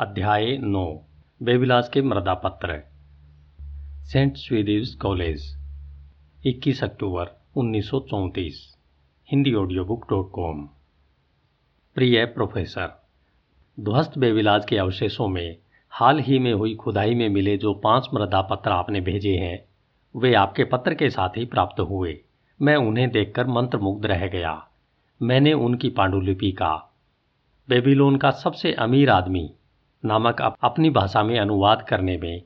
अध्याय नौ, बेबिलास के मृदा पत्र saint स्वीडिव्स college 21 October 1934 Hindi audio book dot com. प्रिय प्रोफेसर, ध्वस्त बेबिलाज के अवशेषों में, हाल ही में हुई खुदाई में मिले जो पाँच मृदा पत्र आपने भेजे हैं, वे आपके पत्र के साथ ही प्राप्त हुए। मैं उन्हें देखकर मंत्रमुग्ध रह गया। मैंने उनकी पांडुलिपि का। बेबीलोन का सबसे अमीर आदमी नामक अपनी भाषा में अनुवाद करने में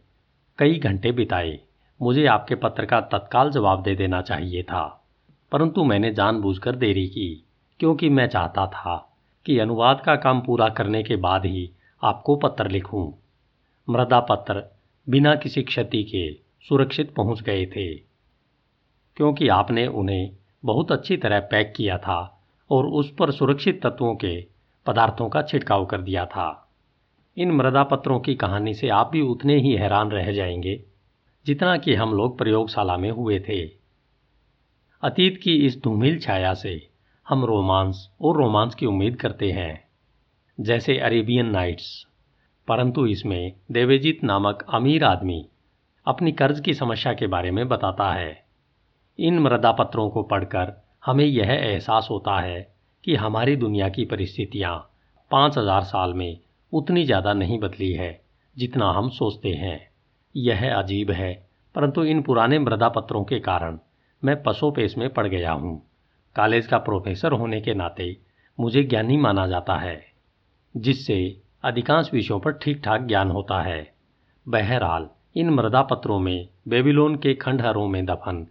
कई घंटे बिताए। मुझे आपके पत्र का तत्काल जवाब दे देना चाहिए था। परंतु मैंने जानबूझकर देरी की, क्योंकि मैं चाहता था कि अनुवाद का काम पूरा करने के बाद ही आपको पत्र लिखूं। मृदा पत्र बिना किसी क्षति के सुरक्षित पहुँच गए थे, क्योंकि आपने उन्हें बहुत अच्छी तरह पैक किया था और उस पर सुरक्षित तत्वों के पदार्थों का छिड़काव कर दिया था। इन मृदा पत्रों की कहानी से आप भी उतने ही हैरान रह जाएँगे, जितना कि हम लोग प्रयोगशाला में हुए थे। अतीत की इस धूमिल छाया से हम रोमांस और रोमांस की उम्मीद करते हैं, जैसे अरेबियन नाइट्स। परंतु इसमें देवेजीत नामक अमीर आदमी अपनी कर्ज की समस्या के बारे में बताता है। इन मृदा पत्रों को पढ़कर हमें यह एहसास होता है कि हमारी दुनिया की परिस्थितियाँ पाँच हज़ार साल में उतनी ज़्यादा नहीं बदली है, जितना हम सोचते हैं। यह अजीब है, परंतु इन पुराने मृदा पत्रों के कारण मैं पशोपेश में पड़ गया हूँ। कॉलेज का प्रोफेसर होने के नाते मुझे ज्ञानी माना जाता है, जिससे अधिकांश विषयों पर ठीक ठाक ज्ञान होता है। बहरहाल, इन मृदा पत्रों में बेबीलोन के खंडहरों में दफन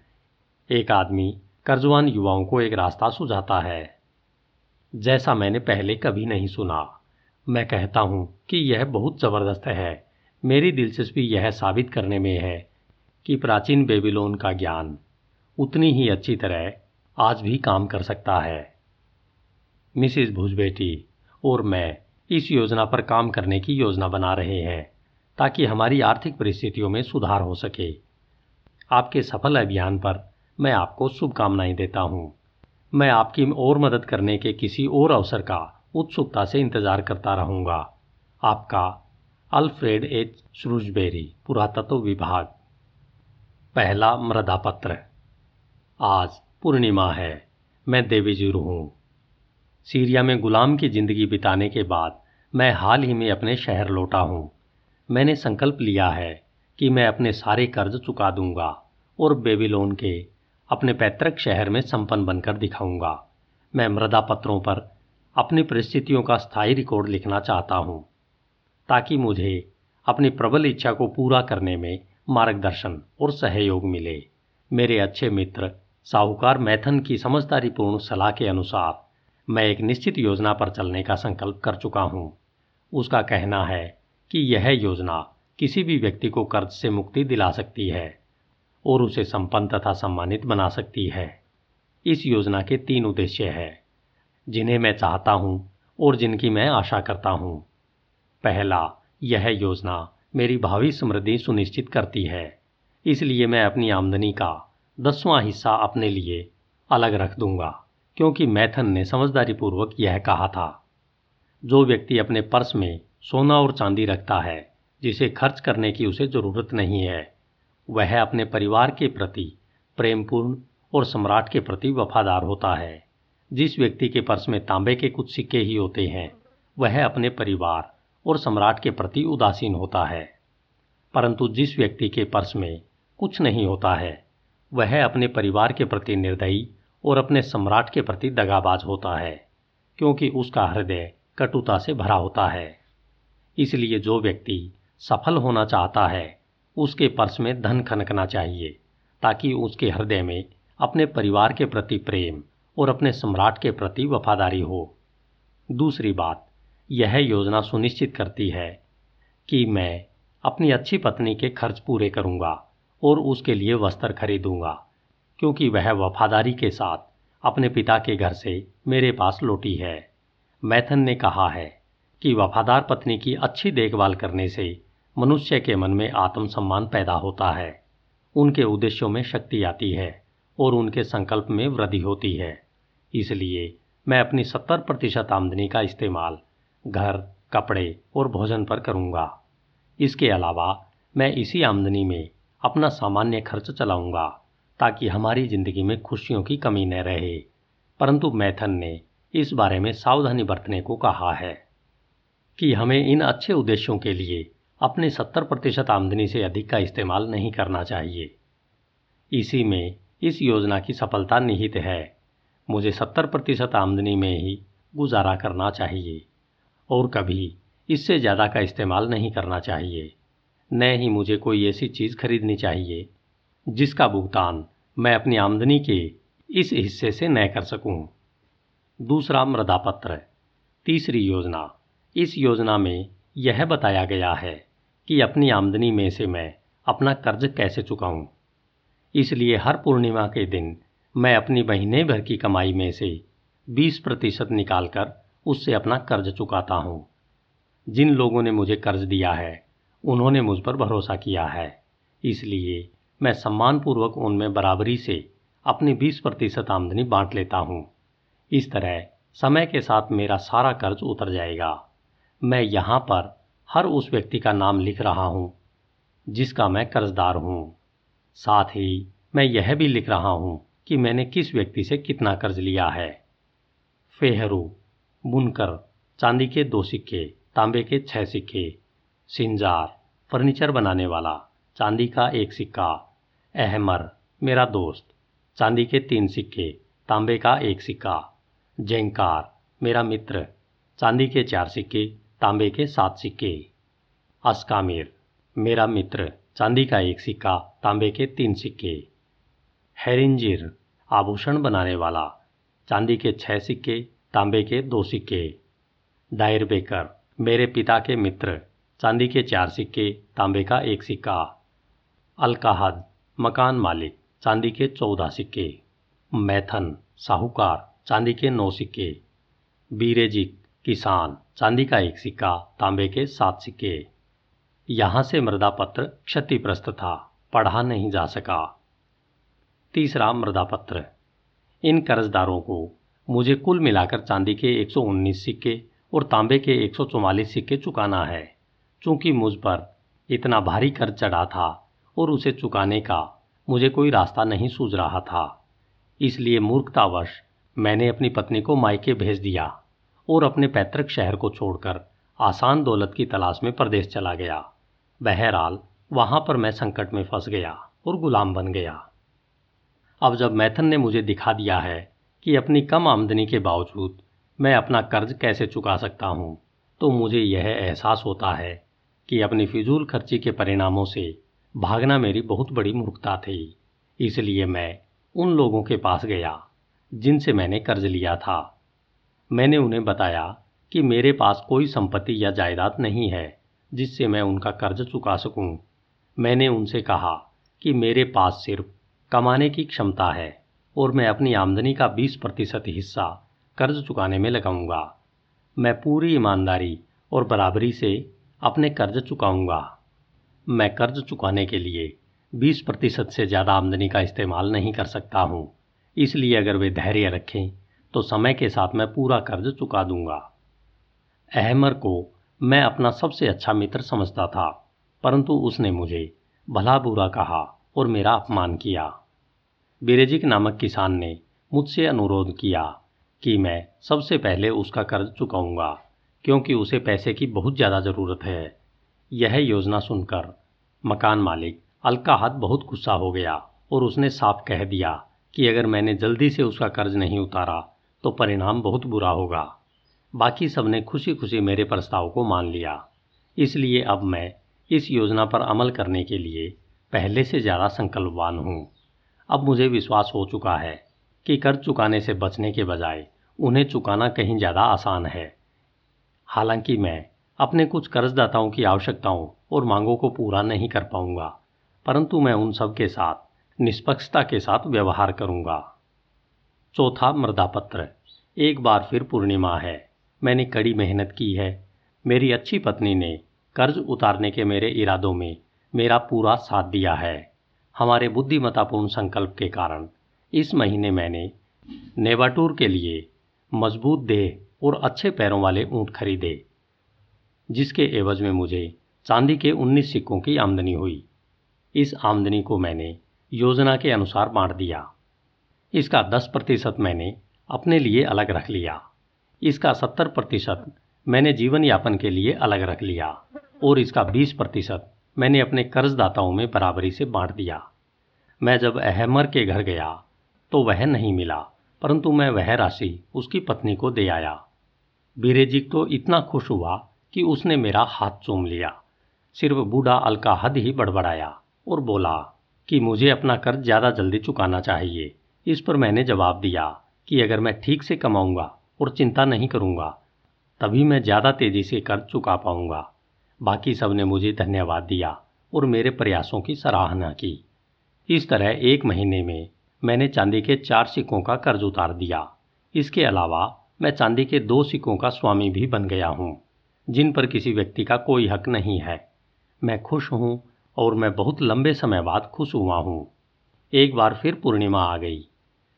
एक आदमी कर्जवान युवाओं को एक रास्ता सुझाता है, जैसा मैंने पहले कभी नहीं सुना। मैं कहता हूँ कि यह बहुत ज़बरदस्त है। मेरी दिलचस्पी यह साबित करने में है कि प्राचीन बेबीलोन का ज्ञान उतनी ही अच्छी तरह आज भी काम कर सकता है। मिसिस भुजबेटी और मैं इस योजना पर काम करने की योजना बना रहे हैं ताकि हमारी आर्थिक परिस्थितियों में सुधार हो सके। आपके सफल अभियान पर मैं आपको शुभकामनाएँ देता हूँ। मैं आपकी और मदद करने के किसी और अवसर का उत्सुकता से इंतज़ार करता रहूँगा। आपका, अल्फ्रेड एच. श्रूजबेरी पुरातत्व विभाग। पहला मृदा पत्र आज पूर्णिमा है, मैं देवीजुर हूँ सीरिया में गुलाम की ज़िंदगी बिताने के बाद मैं हाल ही में अपने शहर लौटा हूँ। मैंने संकल्प लिया है कि मैं अपने सारे कर्ज चुका दूँगा और बेबीलोन के अपने पैतृक शहर में संपन्न बनकर दिखाऊँगा। मैं मृदा पत्रों पर अपनी परिस्थितियों का स्थायी रिकॉर्ड लिखना चाहता हूँ, ताकि मुझे अपनी प्रबल इच्छा को पूरा करने में मार्गदर्शन और सहयोग मिले। मेरे अच्छे मित्र, साहूकार मैथन की समझदारीपूर्ण सलाह के अनुसार, मैं एक निश्चित योजना पर चलने का संकल्प कर चुका हूँ। उसका कहना है कि यह योजना किसी भी व्यक्ति को कर्ज से मुक्ति दिला सकती है और उसे संपन्न तथा सम्मानित बना सकती है। इस योजना के तीन उद्देश्य हैं। जिन्हें मैं चाहता हूँ और जिनकी मैं आशा करता हूँ। पहला, यह योजना मेरी भावी समृद्धि सुनिश्चित करती है। इसलिए मैं अपनी आमदनी का दसवां हिस्सा अपने लिए अलग रख दूँगा, क्योंकि मैथन ने समझदारीपूर्वक यह कहा था। जो व्यक्ति अपने पर्स में सोना और चांदी रखता है, जिसे खर्च करने की उसे ज़रूरत नहीं है, वह अपने परिवार के प्रति प्रेमपूर्ण और सम्राट के प्रति वफादार होता है। जिस व्यक्ति के पर्स में तांबे के कुछ सिक्के ही होते हैं, वह अपने परिवार और सम्राट के प्रति उदासीन होता है। परंतु जिस व्यक्ति के पर्स में कुछ नहीं होता है, वह अपने परिवार के प्रति निर्दयी और अपने सम्राट के प्रति दगाबाज होता है, क्योंकि उसका हृदय कटुता से भरा होता है। इसलिए जो व्यक्ति सफल होना चाहता है, उसके पर्स में धन खनकना चाहिए, ताकि उसके हृदय में अपने परिवार के प्रति प्रेम और अपने सम्राट के प्रति वफादारी हो। दूसरी बात, यह योजना सुनिश्चित करती है कि मैं अपनी अच्छी पत्नी के खर्च पूरे करूँगा और उसके लिए वस्त्र खरीदूँगा, क्योंकि वह वफादारी के साथ अपने पिता के घर से मेरे पास लौटी है। मैथन ने कहा है कि वफादार पत्नी की अच्छी देखभाल करने से मनुष्य के मन में आत्मसम्मान पैदा होता है। उनके उद्देश्यों में शक्ति आती है और उनके संकल्प में वृद्धि होती है। इसलिए मैं अपनी सत्तर प्रतिशत आमदनी का इस्तेमाल घर, कपड़े और भोजन पर करूँगा। इसके अलावा मैं इसी आमदनी में अपना सामान्य खर्च चलाऊँगा ताकि हमारी ज़िंदगी में खुशियों की कमी न रहे। परंतु मैथन ने इस बारे में सावधानी बरतने को कहा है कि हमें इन अच्छे उद्देश्यों के लिए अपने सत्तर प्रतिशत आमदनी से अधिक का इस्तेमाल नहीं करना चाहिए। इसी में इस योजना की सफलता निहित है। मुझे सत्तर प्रतिशत आमदनी में ही गुजारा करना चाहिए और कभी इससे ज़्यादा का इस्तेमाल नहीं करना चाहिए न ही मुझे कोई ऐसी चीज़ खरीदनी चाहिए जिसका भुगतान मैं अपनी आमदनी के इस हिस्से से न कर सकूँ। दूसरा मृदापत्र, तीसरी योजना इस योजना में यह बताया गया है कि अपनी आमदनी में से मैं अपना कर्ज कैसे चुकाऊं। इसलिए हर पूर्णिमा के दिन मैं अपनी महीने भर की कमाई में से 20 प्रतिशत निकालकर उससे अपना कर्ज चुकाता हूँ। जिन लोगों ने मुझे कर्ज दिया है, उन्होंने मुझ पर भरोसा किया है। इसलिए मैं सम्मानपूर्वक उनमें बराबरी से अपनी 20 प्रतिशत आमदनी बांट लेता हूँ। इस तरह समय के साथ मेरा सारा कर्ज उतर जाएगा। मैं यहाँ पर हर उस व्यक्ति का नाम लिख रहा हूँ, जिसका मैं कर्जदार हूँ। साथ ही मैं यह भी लिख रहा हूँ कि मैंने किस व्यक्ति से कितना कर्ज लिया है। फेहरू, बुनकर, चांदी के दो सिक्के, तांबे के छह सिक्के, सिंजार, फर्नीचर बनाने वाला, चांदी का एक सिक्का। अहमर, मेरा दोस्त, चांदी के तीन सिक्के, तांबे का एक सिक्का। जेंकार मेरा मित्र, चांदी के चार सिक्के, तांबे के सात सिक्के। अस्कामिर, मेरा मित्र, चांदी का एक सिक्का, तांबे के तीन सिक्के। हैरिंजिर आभूषण बनाने वाला, चांदी के छह सिक्के, तांबे के दो सिक्के। डायर बेकर, मेरे पिता के मित्र, चांदी के चार सिक्के, तांबे का एक सिक्का। अलकाहद, मकान मालिक, चांदी के चौदह सिक्के। मैथन, साहूकार, चांदी के नौ सिक्के। बीरेजिक, किसान, चांदी का एक सिक्का, तांबे के सात सिक्के। यहाँ से मृदा पत्र क्षतिग्रस्त था, पढ़ा नहीं जा सका। तीसरा मृदा पत्र इन कर्जदारों को मुझे कुल मिलाकर चांदी के 119 सिक्के और तांबे के 144 सिक्के चुकाना है, चूँकि मुझ पर इतना भारी कर्ज चढ़ा था और उसे चुकाने का मुझे कोई रास्ता नहीं सूझ रहा था। इसलिए मूर्खतावश मैंने अपनी पत्नी को मायके भेज दिया और अपने पैतृक शहर को छोड़कर आसान दौलत की तलाश में प्रदेश चला गया। बहरहाल, वहाँ पर मैं संकट में फंस गया और गुलाम बन गया। अब जब मैथन ने मुझे दिखा दिया है कि अपनी कम आमदनी के बावजूद मैं अपना कर्ज कैसे चुका सकता हूँ तो मुझे यह एहसास होता है कि अपनी फिजूल खर्ची के परिणामों से भागना मेरी बहुत बड़ी मूर्खता थी इसलिए मैं उन लोगों के पास गया जिनसे मैंने कर्ज लिया था मैंने उन्हें बताया कि मेरे पास कोई संपत्ति या जायदाद नहीं है जिससे मैं उनका कर्ज चुका सकूँ। मैंने उनसे कहा कि मेरे पास सिर्फ़ कमाने की क्षमता है और मैं अपनी आमदनी का 20 प्रतिशत हिस्सा कर्ज चुकाने में लगाऊँगा। मैं पूरी ईमानदारी और बराबरी से अपने कर्ज चुकाऊँगा। मैं कर्ज चुकाने के लिए 20 प्रतिशत से ज़्यादा आमदनी का इस्तेमाल नहीं कर सकता हूँ। इसलिए अगर वे धैर्य रखें तो समय के साथ मैं पूरा कर्ज चुका दूँगा। अहमर को मैं अपना सबसे अच्छा मित्र समझता था, परंतु उसने मुझे भला बुरा कहा। और मेरा अपमान किया। बिरेजिक नामक किसान ने मुझसे अनुरोध किया कि मैं सबसे पहले उसका कर्ज चुकाऊँगा, क्योंकि उसे पैसे की बहुत ज़्यादा ज़रूरत है। यह योजना सुनकर मकान मालिक अलका हाथ बहुत गुस्सा हो गया और उसने साफ़ कह दिया कि अगर मैंने जल्दी से उसका कर्ज नहीं उतारा तो परिणाम बहुत बुरा होगा। बाकी सबने खुशी खुशी मेरे प्रस्ताव को मान लिया। इसलिए अब मैं इस योजना पर अमल करने के लिए पहले से ज़्यादा संकल्पवान हूँ। अब मुझे विश्वास हो चुका है कि कर्ज चुकाने से बचने के बजाय उन्हें चुकाना कहीं ज़्यादा आसान है। हालाँकि मैं अपने कुछ कर्जदाताओं की आवश्यकताओं और मांगों को पूरा नहीं कर पाऊँगा, परंतु मैं उन सब के साथ, निष्पक्षता के साथ व्यवहार करूँगा। चौथा मृदापत्र, एक बार फिर पूर्णिमा है, मैंने कड़ी मेहनत की है। मेरी अच्छी पत्नी ने कर्ज उतारने के मेरे इरादों में मेरा पूरा साथ दिया है हमारे बुद्धिमतापूर्ण संकल्प के कारण। इस महीने मैंने नेवाटूर के लिए मज़बूत देह और अच्छे पैरों वाले ऊँट खरीदे, जिसके एवज में मुझे चांदी के 19 सिक्कों की आमदनी हुई। इस आमदनी को मैंने योजना के अनुसार बांट दिया। इसका 10 प्रतिशत मैंने अपने लिए अलग रख लिया। इसका 70 प्रतिशत मैंने जीवन यापन के लिए अलग रख लिया और इसका 20 प्रतिशत मैंने अपने कर्जदाताओं में बराबरी से बांट दिया। मैं जब अहमर के घर गया तो वह नहीं मिला, परंतु मैं वह राशि उसकी पत्नी को दे आया। बीरेजिक तो इतना खुश हुआ कि उसने मेरा हाथ चूम लिया। सिर्फ़ बूढ़ा अलका हद ही बड़बड़ाया और बोला कि मुझे अपना कर्ज ज़्यादा जल्दी चुकाना चाहिए। इस पर मैंने जवाब दिया कि अगर मैं ठीक से कमाऊँगा और चिंता नहीं करूँगा, तभी मैं ज़्यादा तेज़ी से कर्ज चुका पाऊँगा। बाकी सबने मुझे धन्यवाद दिया और मेरे प्रयासों की सराहना की। इस तरह एक महीने में मैंने चांदी के चार सिक्कों का कर्ज उतार दिया। इसके अलावा मैं चांदी के दो सिक्कों का स्वामी भी बन गया हूँ, जिन पर किसी व्यक्ति का कोई हक नहीं है। मैं खुश हूँ और मैं बहुत लंबे समय बाद खुश हुआ हूँ। एक बार फिर पूर्णिमा आ गई।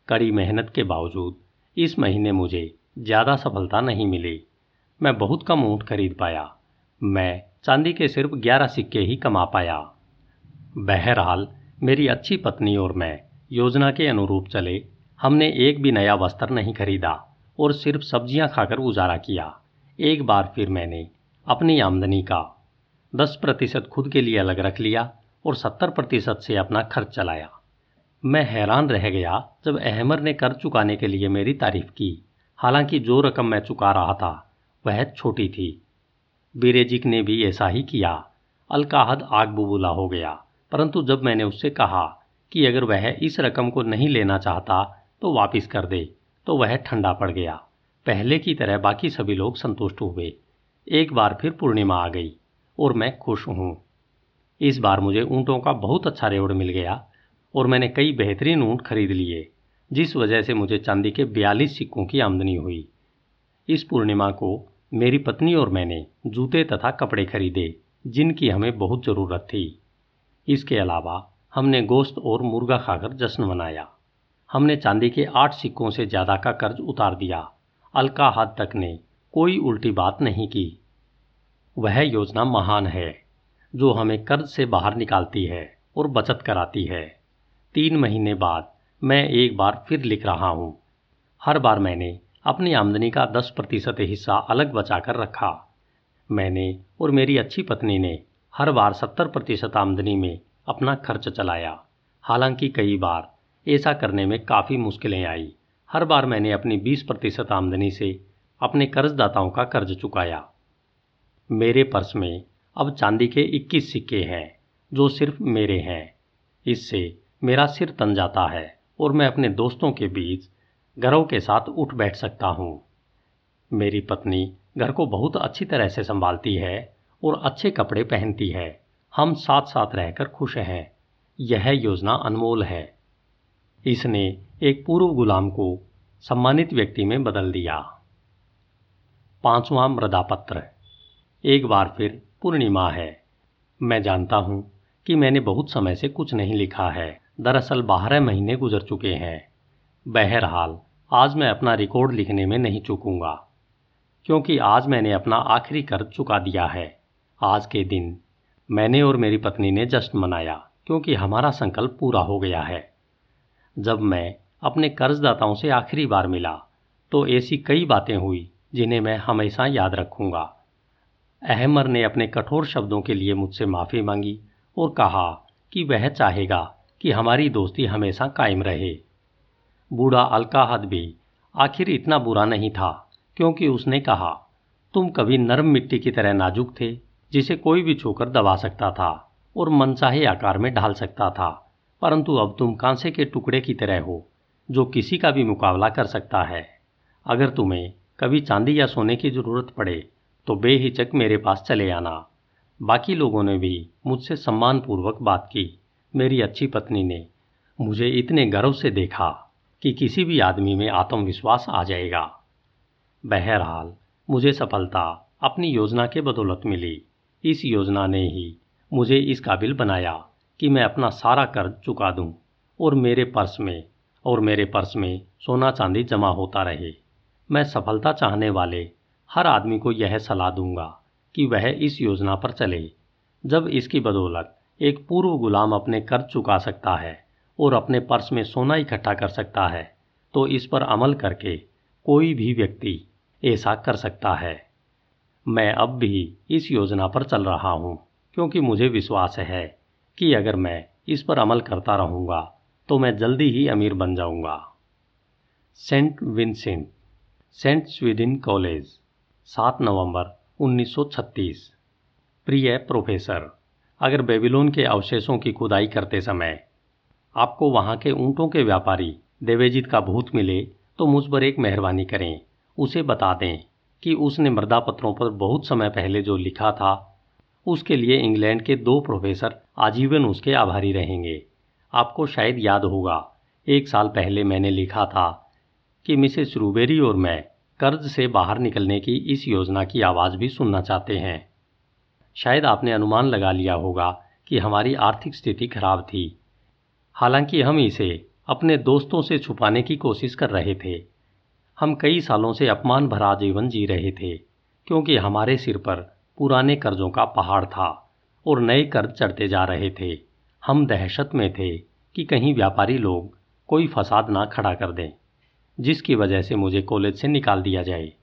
कड़ी मेहनत के बावजूद इस महीने मुझे ज़्यादा सफलता नहीं मिली। मैं बहुत कम ऊँट खरीद पाया। मैं चांदी के सिर्फ़ ग्यारह सिक्के ही कमा पाया। बहरहाल, मेरी अच्छी पत्नी और मैं योजना के अनुरूप चले। हमने एक भी नया वस्त्र नहीं खरीदा और सिर्फ़ सब्ज़ियाँ खाकर गुजारा किया। एक बार फिर मैंने अपनी आमदनी का दस प्रतिशत खुद के लिए अलग रख लिया और सत्तर प्रतिशत से अपना खर्च चलाया। मैं हैरान रह गया जब अहमर ने कर चुकाने के लिए मेरी तारीफ़ की। हालाँकि जो रकम मैं चुका रहा था, वह छोटी थी। बीरेजिक ने भी ऐसा ही किया। अलकाहद आग बुबूला हो गया। परंतु जब मैंने उससे कहा कि अगर वह इस रकम को नहीं लेना चाहता तो वापस कर दे तो वह ठंडा पड़ गया। पहले की तरह बाकी सभी लोग संतुष्ट हुए। एक बार फिर पूर्णिमा आ गई और मैं खुश हूँ। इस बार मुझे ऊँटों का बहुत अच्छा रेवड़ मिल गया और मैंने कई बेहतरीन ऊँट खरीद लिए, जिस वजह से मुझे चांदी के बयालीस सिक्कों की आमदनी हुई। इस पूर्णिमा को मेरी पत्नी और मैंने जूते तथा कपड़े खरीदे, जिनकी हमें बहुत ज़रूरत थी। इसके अलावा हमने गोश्त और मुर्गा खाकर जश्न मनाया। हमने चांदी के आठ सिक्कों से ज़्यादा का कर्ज उतार दिया। अलका हाथ तक ने कोई उल्टी बात नहीं की। वह योजना महान है, जो हमें कर्ज से बाहर निकालती है और बचत कराती है। तीन महीने बाद मैं एक बार फिर लिख रहा हूँ। हर बार मैंने अपनी आमदनी का दस प्रतिशत हिस्सा अलग बचाकर रखा। मैंने और मेरी अच्छी पत्नी ने हर बार सत्तर प्रतिशत आमदनी में अपना खर्च चलाया। हालाँकि कई बार ऐसा करने में काफ़ी मुश्किलें आई। हर बार मैंने अपनी 20 प्रतिशत आमदनी से अपने कर्जदाताओं का कर्ज चुकाया। मेरे पर्स में अब चांदी के 21 सिक्के हैं, जो सिर्फ़ मेरे हैं। इससे मेरा सिर तन जाता है और मैं अपने दोस्तों के बीच घरों के साथ उठ बैठ सकता हूँ। मेरी पत्नी घर को बहुत अच्छी तरह से संभालती है और अच्छे कपड़े पहनती है। हम साथ साथ रहकर खुश हैं। यह योजना अनमोल है। इसने एक पूर्व गुलाम को सम्मानित व्यक्ति में बदल दिया। पांचवा मृदापत्र। एक बार फिर पूर्णिमा है। मैं जानता हूँ कि मैंने बहुत समय से कुछ नहीं लिखा है। दरअसल बारह महीने गुजर चुके हैं। बहरहाल, आज मैं अपना रिकॉर्ड लिखने में नहीं चूकूँगा, क्योंकि आज मैंने अपना आखिरी कर्ज चुका दिया है। आज के दिन, मैंने और मेरी पत्नी ने जश्न मनाया, क्योंकि हमारा संकल्प पूरा हो गया है। जब मैं अपने कर्जदाताओं से आखिरी बार मिला तो ऐसी कई बातें हुई, जिन्हें मैं हमेशा याद रखूँगा। अहमर ने अपने कठोर शब्दों के लिए मुझसे माफ़ी मांगी और कहा कि वह चाहेगा कि हमारी दोस्ती हमेशा कायम रहे। बूढ़ा अलकाहद भी, आखिर इतना बुरा नहीं था, क्योंकि उसने कहा, तुम कभी नरम मिट्टी की तरह नाजुक थे, जिसे कोई भी छूकर दबा सकता था और मनचाहे आकार में ढाल सकता था, परंतु अब तुम कांसे के टुकड़े की तरह हो, जो किसी का भी मुकाबला कर सकता है। अगर तुम्हें कभी चांदी या सोने की ज़रूरत पड़े तो बेहिचक मेरे पास चले आना। बाकी लोगों ने भी मुझसे सम्मानपूर्वक बात की। मेरी अच्छी पत्नी ने मुझे इतने गर्व से देखा। कि किसी भी आदमी में आत्मविश्वास आ जाएगा। बहरहाल, मुझे सफलता अपनी योजना के बदौलत मिली। इस योजना ने ही मुझे इस काबिल बनाया कि मैं अपना सारा कर्ज चुका दूँ और मेरे पर्स में और मेरे पर्स में सोना चांदी जमा होता रहे। मैं सफलता चाहने वाले हर आदमी को यह सलाह दूँगा कि वह इस योजना पर चले, जब इसकी बदौलत एक पूर्व गुलाम अपने कर्ज चुका सकता है। और अपने पर्स में सोना इकट्ठा कर सकता है तो इस पर अमल करके कोई भी व्यक्ति ऐसा कर सकता है। मैं अब भी इस योजना पर चल रहा हूँ, क्योंकि मुझे विश्वास है कि अगर मैं इस पर अमल करता रहूँगा तो मैं जल्दी ही अमीर बन जाऊँगा। सेंट विंसेंट, सेंट स्वीडिन कॉलेज, सात नवंबर 1936 प्रिय प्रोफेसर, अगर बेबीलोन के अवशेषों की खुदाई करते समय आपको वहाँ के ऊँटों के व्यापारी, देवेजीत का भूत मिले तो मुझ पर एक मेहरबानी करें। उसे बता दें कि उसने मृदा पत्रों पर बहुत समय पहले जो लिखा था, उसके लिए इंग्लैंड के दो प्रोफेसर आजीवन उसके आभारी रहेंगे। आपको शायद याद होगा, एक साल पहले मैंने लिखा था कि मिसेस रूबेरी और मैं कर्ज से बाहर निकलने की इस योजना की आवाज़ भी सुनना चाहते हैं। शायद आपने अनुमान लगा लिया होगा कि हमारी आर्थिक स्थिति खराब थी। हालाँकि हम इसे अपने दोस्तों से छुपाने की कोशिश कर रहे थे। हम कई सालों से अपमान भरा जीवन जी रहे थे, क्योंकि हमारे सिर पर पुराने कर्जों का पहाड़ था और नए कर्ज चढ़ते जा रहे थे। हम दहशत में थे कि कहीं व्यापारी लोग कोई फसाद ना खड़ा कर दें, जिसकी वजह से मुझे कॉलेज से निकाल दिया जाए।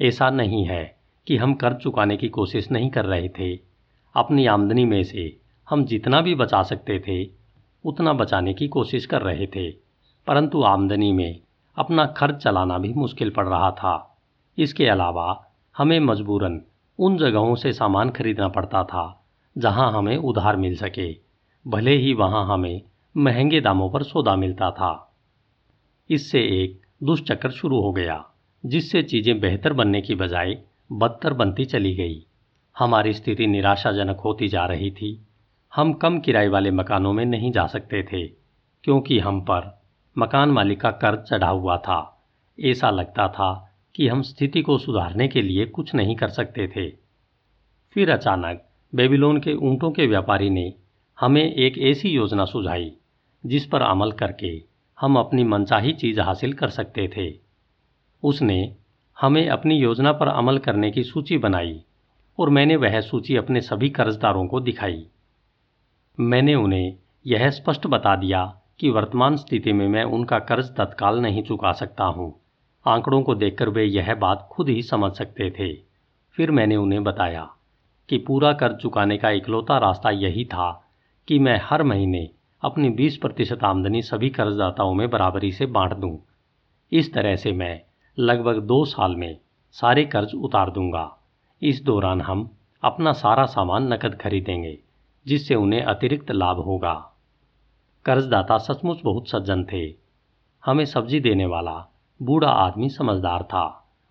ऐसा नहीं है कि हम कर्ज चुकाने की कोशिश नहीं कर रहे थे। अपनी आमदनी में से हम जितना भी बचा सकते थे उतना बचाने की कोशिश कर रहे थे, परंतु आमदनी में अपना खर्च चलाना भी मुश्किल पड़ रहा था। इसके अलावा हमें मजबूरन उन जगहों से सामान खरीदना पड़ता था, जहाँ हमें उधार मिल सके। भले ही वहाँ हमें महँगे दामों पर सौदा मिलता था। इससे एक दुष्चक्र शुरू हो गया, जिससे चीज़ें बेहतर बनने की बजाय बदतर बनती चली गई। हमारी स्थिति निराशाजनक होती जा रही थी। हम कम किराए वाले मकानों में नहीं जा सकते थे, क्योंकि हम पर मकान मालिक का कर्ज चढ़ा हुआ था। ऐसा लगता था कि हम स्थिति को सुधारने के लिए कुछ नहीं कर सकते थे। फिर अचानक बेबीलोन के ऊँटों के व्यापारी ने हमें एक ऐसी योजना सुझाई, जिस पर अमल करके हम अपनी मनचाही चीज़ हासिल कर सकते थे। उसने हमें अपनी योजना पर अमल करने की सूची बनाई और मैंने वह सूची अपने सभी कर्जदारों को दिखाई। मैंने उन्हें यह स्पष्ट बता दिया कि वर्तमान स्थिति में मैं उनका कर्ज तत्काल नहीं चुका सकता हूँ। आंकड़ों को देखकर वे यह बात खुद ही समझ सकते थे। फिर मैंने उन्हें बताया कि पूरा कर्ज चुकाने का इकलौता रास्ता यही था कि मैं हर महीने अपनी 20 प्रतिशत आमदनी सभी कर्जदाताओं में बराबरी से बांट दूँ। इस तरह से मैं लगभग दो साल में सारे कर्ज उतार दूँगा। इस दौरान हम अपना सारा सामान नकद खरीदेंगे। जिससे उन्हें अतिरिक्त लाभ होगा। कर्जदाता सचमुच बहुत सज्जन थे। हमें सब्ज़ी देने वाला बूढ़ा आदमी समझदार था।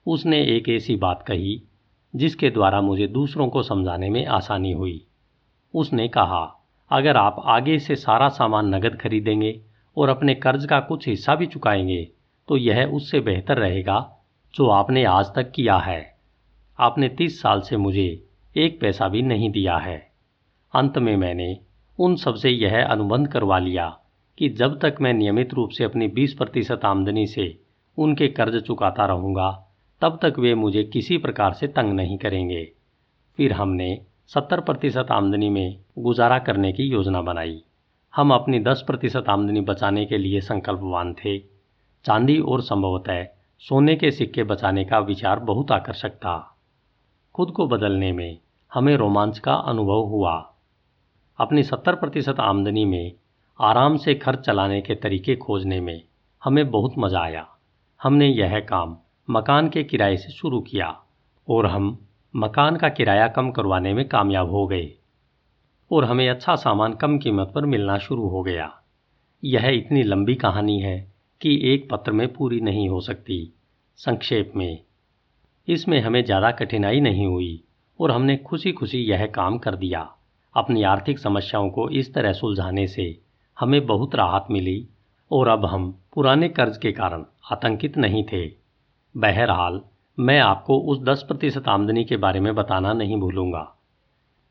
उसने एक ऐसी बात कही, जिसके द्वारा मुझे दूसरों को समझाने में आसानी हुई। उसने कहा, अगर आप आगे से सारा सामान नगद खरीदेंगे और अपने कर्ज का कुछ हिस्सा भी चुकाएँगे तो यह उससे बेहतर रहेगा जो आपने आज तक किया है। आपने तीस साल से मुझे एक पैसा भी नहीं दिया है। अंत में मैंने उन सबसे यह अनुबंध करवा लिया कि जब तक मैं नियमित रूप से अपनी 20 प्रतिशत आमदनी से उनके कर्ज चुकाता रहूँगा, तब तक वे मुझे किसी प्रकार से तंग नहीं करेंगे। फिर हमने 70 प्रतिशत आमदनी में गुजारा करने की योजना बनाई। हम अपनी 10 प्रतिशत आमदनी बचाने के लिए संकल्पवान थे। चांदी और संभवतः सोने के सिक्के बचाने का विचार बहुत आकर्षक था। खुद को बदलने में हमें रोमांच का अनुभव हुआ। अपनी सत्तर प्रतिशत आमदनी में, आराम से खर्च चलाने के तरीके खोजने में हमें बहुत मज़ा आया। हमने यह काम मकान के किराए से शुरू किया और हम मकान का किराया कम करवाने में कामयाब हो गए और हमें अच्छा सामान कम कीमत पर मिलना शुरू हो गया। यह इतनी लंबी कहानी है कि एक पत्र में पूरी नहीं हो सकती। संक्षेप में, इसमें हमें ज़्यादा कठिनाई नहीं हुई और हमने खुशी खुशी यह काम कर दिया। अपनी आर्थिक समस्याओं को इस तरह सुलझाने से हमें बहुत राहत मिली और अब हम पुराने कर्ज के कारण आतंकित नहीं थे। बहरहाल, मैं आपको उस दस प्रतिशत आमदनी के बारे में बताना नहीं भूलूँगा,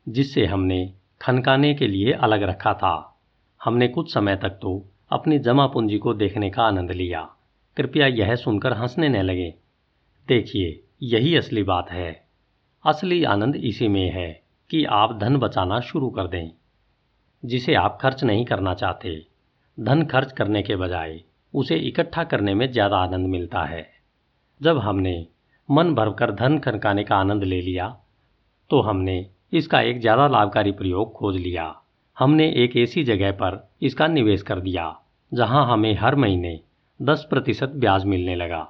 जिससे हमने खनकाने के लिए अलग रखा था। हमने कुछ समय तक तो अपनी जमा पूंजी को देखने का आनंद लिया। कृपया यह सुनकर हंसने न लगे। देखिए, यही असली बात है। असली आनंद इसी में है। कि आप धन बचाना शुरू कर दें, जिसे आप खर्च नहीं करना चाहते। धन खर्च करने के बजाय उसे इकट्ठा करने में ज़्यादा आनंद मिलता है। जब हमने मन भरकर धन खनकाने का आनंद ले लिया तो हमने इसका एक ज़्यादा लाभकारी प्रयोग खोज लिया। हमने एक ऐसी जगह पर इसका निवेश कर दिया, जहाँ हमें हर महीने दस प्रतिशत ब्याज मिलने लगा।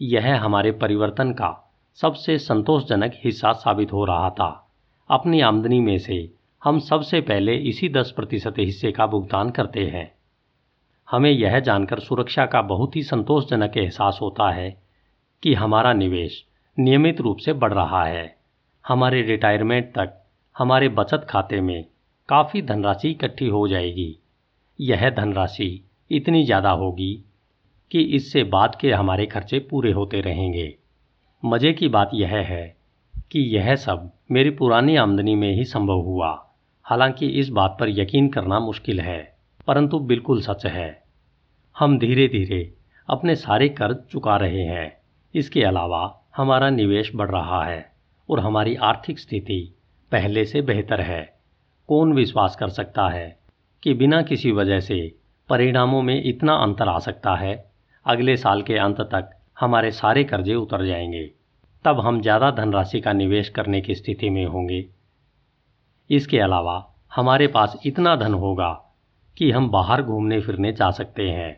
यह हमारे परिवर्तन का सबसे संतोषजनक हिस्सा साबित हो रहा था। अपनी आमदनी में से हम सबसे पहले इसी दस प्रतिशत हिस्से का भुगतान करते हैं। हमें यह जानकर सुरक्षा का बहुत ही संतोषजनक एहसास होता है कि हमारा निवेश नियमित रूप से बढ़ रहा है। हमारे रिटायरमेंट तक हमारे बचत खाते में काफ़ी धनराशि इकट्ठी हो जाएगी। यह धनराशि इतनी ज़्यादा होगी कि इससे बाद के हमारे खर्चे पूरे होते रहेंगे। मज़े की बात यह है कि यह सब मेरी पुरानी आमदनी में ही संभव हुआ। हालाँकि इस बात पर यकीन करना मुश्किल है, परंतु बिल्कुल सच है। हम धीरे धीरे अपने सारे कर्ज चुका रहे हैं। इसके अलावा हमारा निवेश बढ़ रहा है और हमारी आर्थिक स्थिति पहले से बेहतर है। कौन विश्वास कर सकता है कि बिना किसी वजह से परिणामों में इतना अंतर आ सकता है? अगले साल के अंत तक हमारे सारे कर्जे उतर जाएँगे। तब हम ज़्यादा धनराशि का निवेश करने की स्थिति में होंगे। इसके अलावा हमारे पास इतना धन होगा कि हम बाहर घूमने फिरने जा सकते हैं।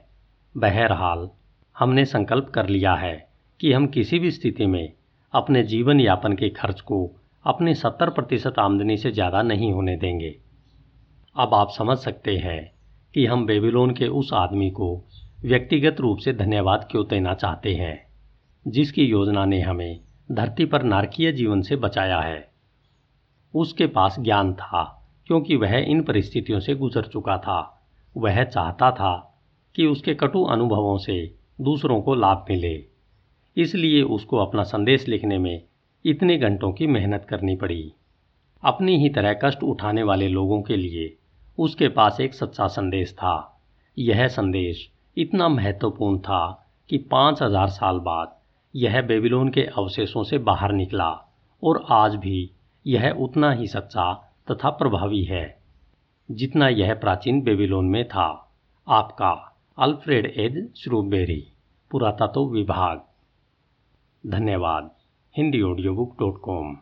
बहरहाल, हमने संकल्प कर लिया है कि हम किसी भी स्थिति में अपने जीवन यापन के खर्च को अपनी सत्तर प्रतिशत आमदनी से ज़्यादा नहीं होने देंगे। अब आप समझ सकते हैं कि हम बेबीलोन के उस आदमी को व्यक्तिगत रूप से धन्यवाद क्यों देना चाहते हैं, जिसकी योजना ने हमें धरती पर नारकीय जीवन से बचाया है। उसके पास ज्ञान था, क्योंकि वह इन परिस्थितियों से गुजर चुका था। वह चाहता था कि उसके कटु अनुभवों से दूसरों को लाभ मिले। इसलिए उसको अपना संदेश लिखने में इतने घंटों की मेहनत करनी पड़ी। अपनी ही तरह कष्ट उठाने वाले लोगों के लिए उसके पास एक सच्चा संदेश था। यह संदेश इतना महत्वपूर्ण था कि पाँच हज़ार साल बाद यह बेबीलोन के अवशेषों से बाहर निकला, और आज भी यह उतना ही सच्चा तथा प्रभावी है, जितना यह प्राचीन बेबीलोन में था। आपका अल्फ्रेड एज श्रूबेरी, पुरातत्व विभाग। धन्यवाद, Hindi audio book dot com